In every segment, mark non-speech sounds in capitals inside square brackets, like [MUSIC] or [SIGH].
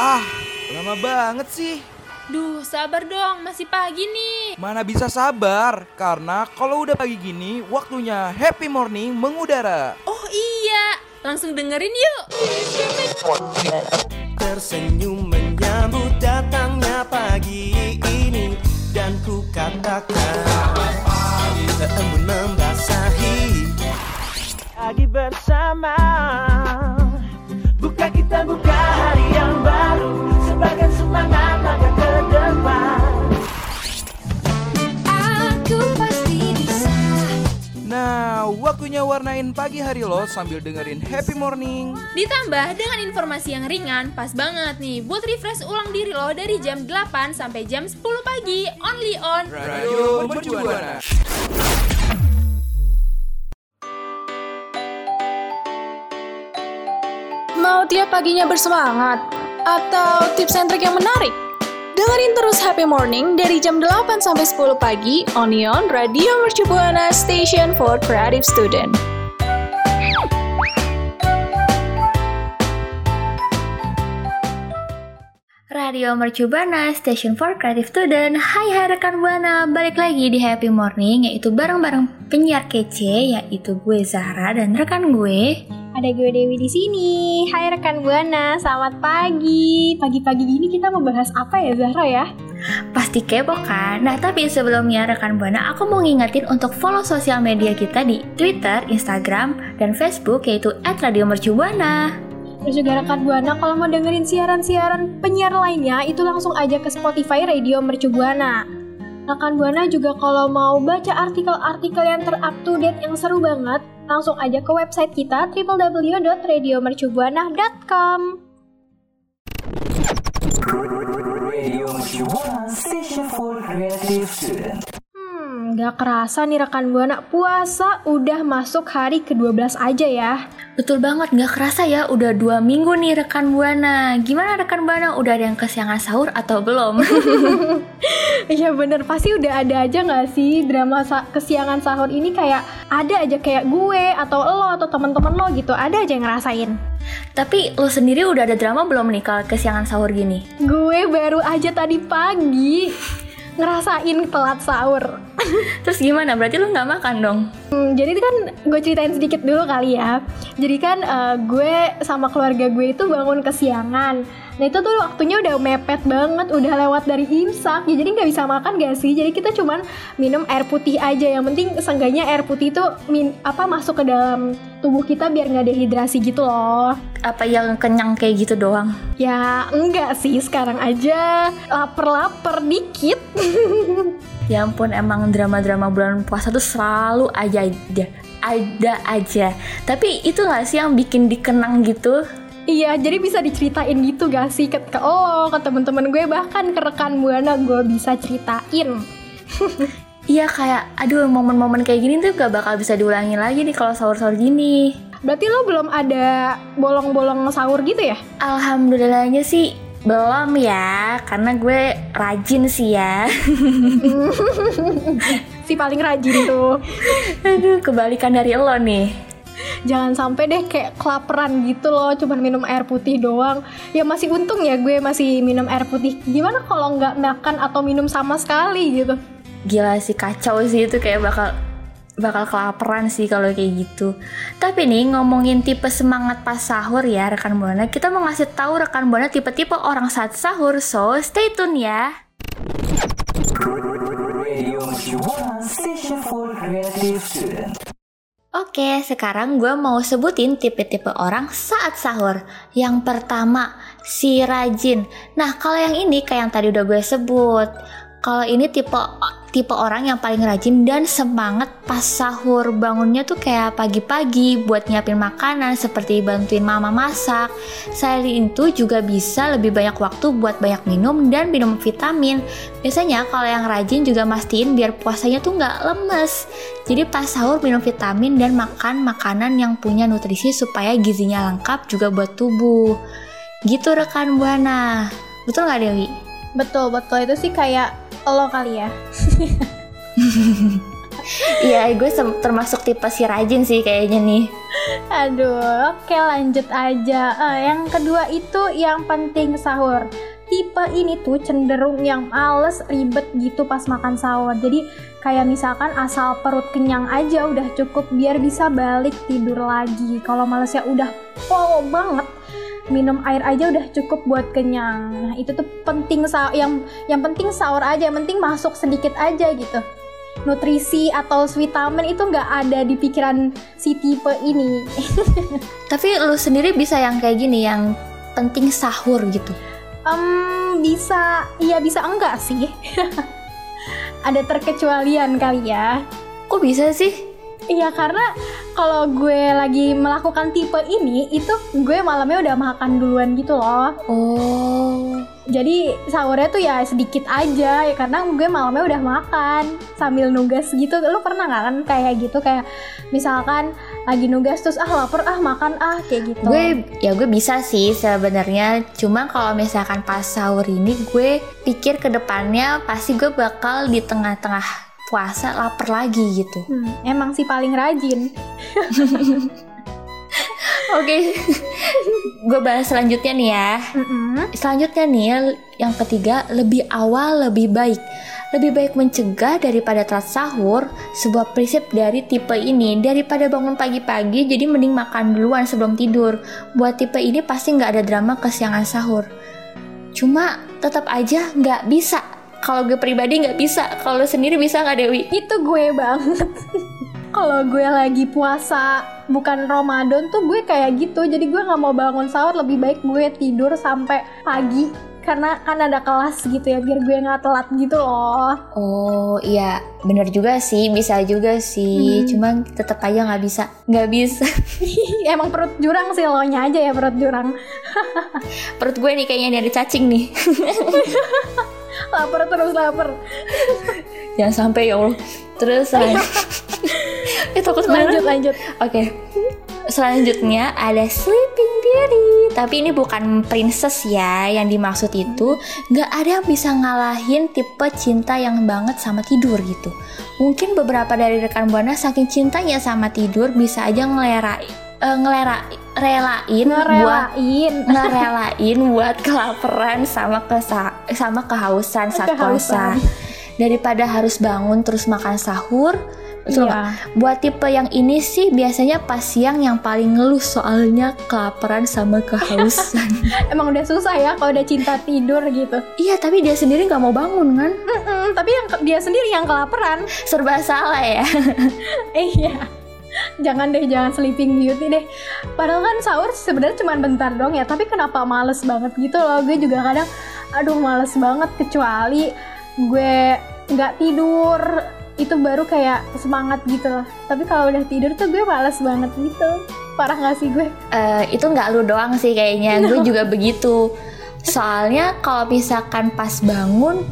Ah, lama banget sih. Duh, sabar dong, masih pagi nih. Mana bisa sabar, karena kalau udah pagi gini, waktunya happy morning mengudara. Oh iya, langsung dengerin yuk. Tersenyum menyambut datangnya pagi ini Dan ku katakan Selamat pagi Embun membasahi Pagi bersama warnain pagi hari lo sambil dengerin happy morning. Ditambah dengan informasi yang ringan, pas banget nih buat refresh ulang diri lo dari jam 8 sampai jam 10 pagi, only on Radio Mercubuana. Mau tiap paginya bersemangat? Atau tips and trick yang menarik? Dengerin terus Happy Morning dari jam 8 sampai 10 pagi Onion Radio Mercu Buana Station for Creative Student. Radio Mercubana, Station for Creative Student. Hai hai rekan Buana, balik lagi di Happy Morning yaitu bareng-bareng penyiar kece yaitu gue Zahra dan rekan gue. Ada gue Dewi di sini. Hai rekan Buana, selamat pagi. Pagi-pagi gini kita mau bahas apa ya Zahra ya? Pasti kepo kan? Nah tapi sebelumnya rekan Buana aku mau ngingetin untuk follow sosial media kita di Twitter, Instagram, dan Facebook yaitu @radiomercubuana. Terus juga rekan Buana kalau mau dengerin siaran-siaran penyiar lainnya itu langsung aja ke Spotify Radio Mercu Buana. Rekan Buana juga kalau mau baca artikel-artikel yang ter-up to yang seru banget, langsung aja ke website kita www.radiomercubuana.com. Radio Mercubuana Station for Creative Student Hmm, gak kerasa nih rekan Buana, puasa udah masuk hari ke-12 aja ya. Betul banget, nggak kerasa ya udah dua minggu nih rekan Buana. Gimana rekan Buana? Udah ada yang kesiangan sahur atau belum? [LAUGHS] Iya bener, pasti udah ada aja gak sih drama sa- kesiangan sahur ini kayak ada aja kayak gue atau lo atau temen-temen lo gitu, ada aja yang ngerasain. Tapi lo sendiri udah ada drama belum nih kalau kesiangan sahur gini? Gue baru aja tadi pagi ngerasain telat sahur. [LAUGHS] Terus gimana? Berarti lo nggak makan dong? Hmm, jadi kan gue ceritain sedikit dulu kali ya. Jadi kan eh, gue sama keluarga gue itu bangun kesiangan. Nah itu tuh waktunya udah mepet banget, udah lewat dari imsak. Ya, jadi nggak bisa makan gak sih? Jadi kita cuman minum air putih aja. Yang penting seenggaknya air putih itu min apa masuk ke dalam tubuh kita biar nggak dehidrasi gitu loh. Apa yang kenyang kayak gitu doang? Ya enggak sih sekarang aja lapar-lapar dikit. [LAUGHS] Ya ampun, emang drama-drama bulan puasa tuh selalu aja aja ada aja. Tapi itu gak sih yang bikin dikenang gitu? Iya, jadi bisa diceritain gitu gak sih ke, ke oh, ke temen-temen gue bahkan ke rekan buana gue bisa ceritain. [LAUGHS] Iya kayak, aduh momen-momen kayak gini tuh gak bakal bisa diulangi lagi nih kalau sahur-sahur gini. Berarti lo belum ada bolong-bolong sahur gitu ya? Alhamdulillahnya sih belum ya, karena gue rajin sih ya. [LAUGHS] Si paling rajin tuh. aduh, kebalikan dari lo nih. Jangan sampai deh kayak kelaparan gitu loh, cuman minum air putih doang. Ya masih untung ya gue masih minum air putih. Gimana kalau nggak makan atau minum sama sekali gitu? Gila sih kacau sih itu kayak bakal bakal kelaparan sih kalau kayak gitu. Tapi nih ngomongin tipe semangat pas sahur ya rekan buana, kita mau ngasih tahu rekan buana tipe-tipe orang saat sahur. So stay tune ya. Oke, sekarang gue mau sebutin tipe-tipe orang saat sahur. Yang pertama, si rajin. Nah, kalau yang ini kayak yang tadi udah gue sebut. Kalau ini tipe tipe orang yang paling rajin dan semangat pas sahur bangunnya tuh kayak pagi-pagi buat nyiapin makanan seperti bantuin mama masak. Selain itu juga bisa lebih banyak waktu buat banyak minum dan minum vitamin. Biasanya kalau yang rajin juga mastiin biar puasanya tuh nggak lemes. Jadi pas sahur minum vitamin dan makan makanan yang punya nutrisi supaya gizinya lengkap juga buat tubuh. Gitu rekan Buana. Betul nggak Dewi? Betul betul itu sih kayak lo kali ya. [LAUGHS] Iya, gue termasuk tipe si rajin sih kayaknya nih. Aduh, oke lanjut aja. Eh, yang kedua itu yang penting sahur. Tipe ini tuh cenderung yang males ribet gitu pas makan sahur. Jadi kayak misalkan asal perut kenyang aja udah cukup biar bisa balik tidur lagi. Kalau malesnya udah pol banget, minum air aja udah cukup buat kenyang. Nah, itu tuh penting yang yang penting sahur aja, yang penting masuk sedikit aja gitu. Nutrisi atau vitamin itu nggak ada di pikiran si tipe ini. [LAUGHS] Tapi lu sendiri bisa yang kayak gini yang penting sahur gitu. Em, bisa, iya bisa enggak sih? [LAUGHS] ada terkecualian kali ya. Kok bisa sih? Iya karena kalau gue lagi melakukan tipe ini itu gue malamnya udah makan duluan gitu loh. Oh. Jadi sahurnya tuh ya sedikit aja ya karena gue malamnya udah makan sambil nugas gitu. Lu pernah nggak kan kayak gitu kayak misalkan lagi nugas terus ah lapar ah makan ah kayak gitu. Gue ya gue bisa sih sebenarnya. Cuma kalau misalkan pas sahur ini gue pikir ke depannya pasti gue bakal di tengah-tengah puasa lapar lagi gitu. Hmm, emang sih paling rajin. [LAUGHS] Oke, [LAUGHS] gue bahas selanjutnya nih ya. Mm-mm. Selanjutnya nih, yang ketiga, lebih awal lebih baik. Lebih baik mencegah daripada telat sahur, sebuah prinsip dari tipe ini. Daripada bangun pagi-pagi, jadi mending makan duluan sebelum tidur. Buat tipe ini pasti nggak ada drama kesiangan sahur. Cuma tetap aja nggak bisa. Kalau gue pribadi nggak bisa. Kalau sendiri bisa nggak Dewi? Itu gue banget. [LAUGHS] Kalau gue lagi puasa bukan Ramadan tuh gue kayak gitu. Jadi gue nggak mau bangun sahur, lebih baik gue tidur sampai pagi karena kan ada kelas gitu ya biar gue nggak telat gitu loh. Oh iya, bener juga sih, bisa juga sih. Hmm. Cuman tetap aja nggak bisa, nggak bisa. [LAUGHS] Emang perut jurang sih lo nya aja ya perut jurang. [LAUGHS] Perut gue nih kayaknya ini ada cacing nih. Lapar terus lapar. Jangan sampai ya Allah. Terus selan- [LAUGHS] eh takut Lanjut lanjut. Oke. Selanjutnya ada Sleeping Beauty. Tapi ini bukan princess ya. Yang dimaksud itu nggak ada yang bisa ngalahin tipe cinta yang banget sama tidur gitu. Mungkin beberapa dari rekan buana saking cintanya sama tidur bisa aja ngelera eh, ngelera relain buat Ngerelain. ngerelain buat kelaparan sama kesa sama kehausan saat puasa daripada harus bangun terus makan sahur betul Iya. buat tipe yang ini sih biasanya pas siang yang paling ngeluh soalnya kelaparan sama kehausan [LAUGHS] Emang udah susah ya kalau udah cinta tidur gitu. iya tapi dia sendiri nggak mau bangun kan Mm-mm, tapi yang dia sendiri yang kelaparan. serba salah ya [LAUGHS] iya. Jangan deh, jangan sleeping beauty deh. Padahal kan sahur sebenarnya cuma bentar dong ya, tapi kenapa males banget gitu loh. Gue juga kadang, aduh males banget kecuali gue nggak tidur itu baru kayak semangat gitu loh. Tapi kalau udah tidur tuh gue males banget gitu. Parah gak sih gue? Eh, itu nggak lu doang sih kayaknya gue [LAUGHS] juga begitu soalnya kalau misalkan pas bangun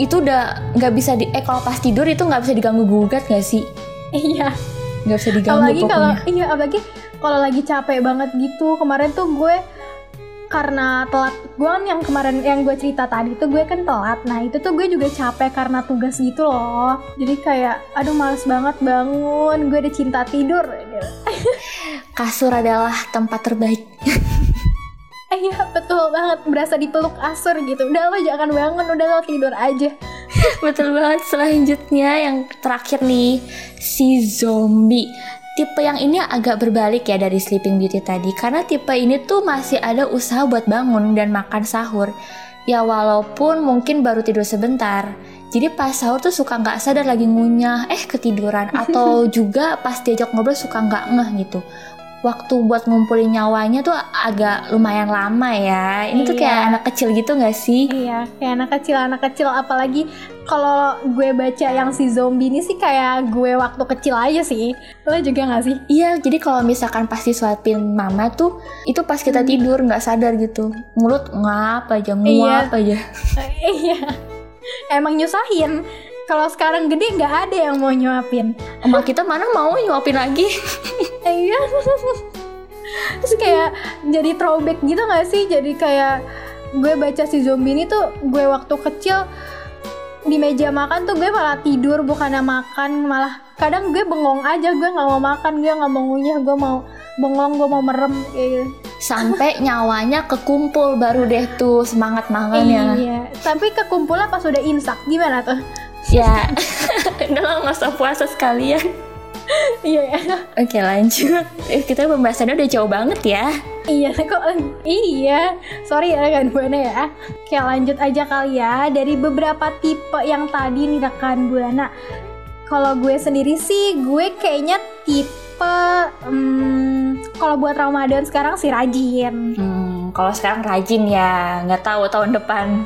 itu udah nggak bisa di eh kalau pas tidur itu nggak bisa diganggu gugat nggak sih Iya. Nggak bisa diganggu apalagi kalau iya apalagi kalau lagi capek banget gitu. Kemarin tuh gue karena telat gue kan yang kemarin yang gue cerita tadi tuh gue kan telat. Nah itu tuh gue juga capek karena tugas gitu loh. Jadi kayak aduh males banget bangun gue udah cinta tidur gitu. [LAUGHS] kasur adalah tempat terbaik. Iya betul banget. Berasa dipeluk asur gitu. Udah lo jangan bangun udah lo tidur aja [LAUGHS] betul banget selanjutnya yang terakhir nih si zombie. Tipe yang ini agak berbalik ya dari Sleeping Beauty tadi karena tipe ini tuh masih ada usaha buat bangun dan makan sahur. Ya walaupun mungkin baru tidur sebentar jadi pas sahur tuh suka nggak sadar lagi ngunyah eh ketiduran. [LAUGHS] Atau juga pas diajak ngobrol suka nggak ngeh gitu waktu buat ngumpulin nyawanya tuh agak lumayan lama ya ini tuh kayak Iya. anak kecil gitu nggak sih Iya, kayak anak kecil, anak kecil apalagi kalau gue baca yang si zombie ini sih kayak gue waktu kecil aja sih. Lo juga gak sih? Iya, jadi kalau misalkan pasti suapin mama tuh, itu pas kita Hmm. tidur nggak sadar gitu, mulut ngap aja, nguap aja. [LAUGHS] iya. Emang nyusahin. Kalau sekarang gede nggak ada yang mau nyuapin. Emak kita mana mau nyuapin lagi? [LAUGHS] Iya. [LAUGHS] Terus kayak jadi throwback gitu gak sih? Jadi kayak gue baca si zombie ini tuh gue waktu kecil di meja makan tuh gue malah tidur bukannya makan malah kadang gue bengong aja gue nggak mau makan gue nggak mau ngunyah gue mau bengong gue mau merem kayak gitu Sampai nyawanya kekumpul baru deh tuh semangat makannya. iya tapi kekumpulnya pas udah imsak gimana tuh Ya, [LAUGHS] udah lah nggak usah puasa sekalian. Iya Oke lanjut. Eh, Kita pembahasannya udah jauh banget ya. Iya kok iya. Sorry ya rekan buana ya. Oke lanjut aja kali ya. Dari beberapa tipe yang tadi nih rekan buana Kalau gue sendiri sih gue kayaknya tipe hmm, kalau buat Ramadan sekarang sih rajin. Hmm, kalau sekarang rajin ya, nggak tahu tahun depan.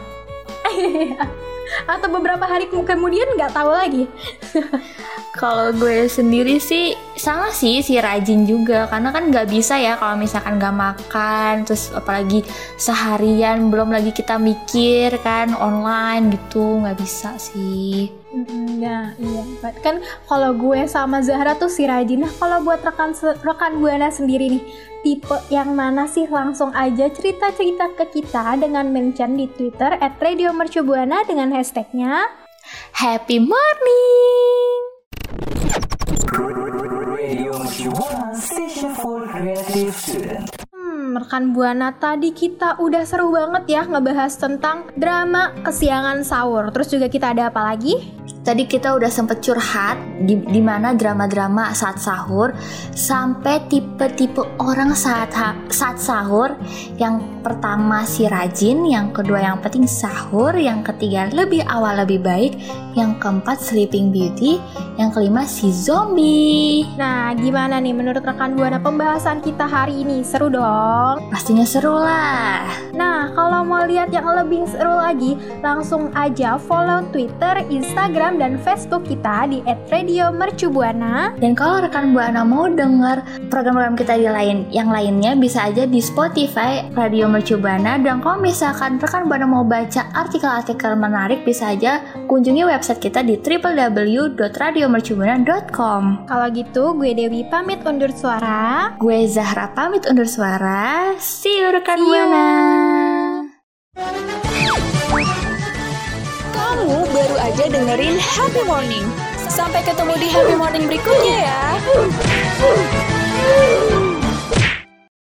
[LAUGHS] atau beberapa hari kemudian nggak tahu lagi [LAUGHS] Kalau gue sendiri sih sama sih si rajin juga karena kan nggak bisa ya kalau misalkan nggak makan terus apalagi seharian belum lagi kita mikir kan online gitu nggak bisa sih. Nah iya kan kalau gue sama Zahra tuh si rajin Nah kalau buat rekan rekan buana sendiri nih Tipe yang mana sih langsung aja cerita-cerita ke kita Dengan mention di Twitter At Radio Mercubuana dengan hashtagnya Happy morning. Radio Mercubuana Station for Creative Student. Rekan Buana tadi kita udah seru banget ya ngebahas tentang drama kesiangan sahur. Terus juga kita ada apa lagi? Tadi kita udah sempet curhat di, di mana drama-drama saat sahur sampai tipe-tipe orang saat ha- saat sahur. Yang pertama si rajin, yang kedua yang penting sahur, yang ketiga lebih awal lebih baik, yang keempat sleeping beauty, yang kelima si zombie. Nah, gimana nih menurut rekan Buana pembahasan kita hari ini? Seru dong. Pastinya seru lah. Nah, kalau mau lihat yang lebih seru lagi, langsung aja follow Twitter, Instagram, dan Facebook kita di @radiomercubuana. Dan kalau rekan Buana mau denger program-program kita di lain yang lainnya bisa aja di Spotify Radio Mercubana dan kalau misalkan rekan Buana mau baca artikel-artikel menarik bisa aja kunjungi website kita di www.radiomercubana.com. Kalau gitu, gue Dewi pamit undur suara. Gue Zahra pamit undur suara. See you rekan See you. Buana. Aja dengerin Happy Morning. Sampai ketemu di Happy Morning berikutnya ya.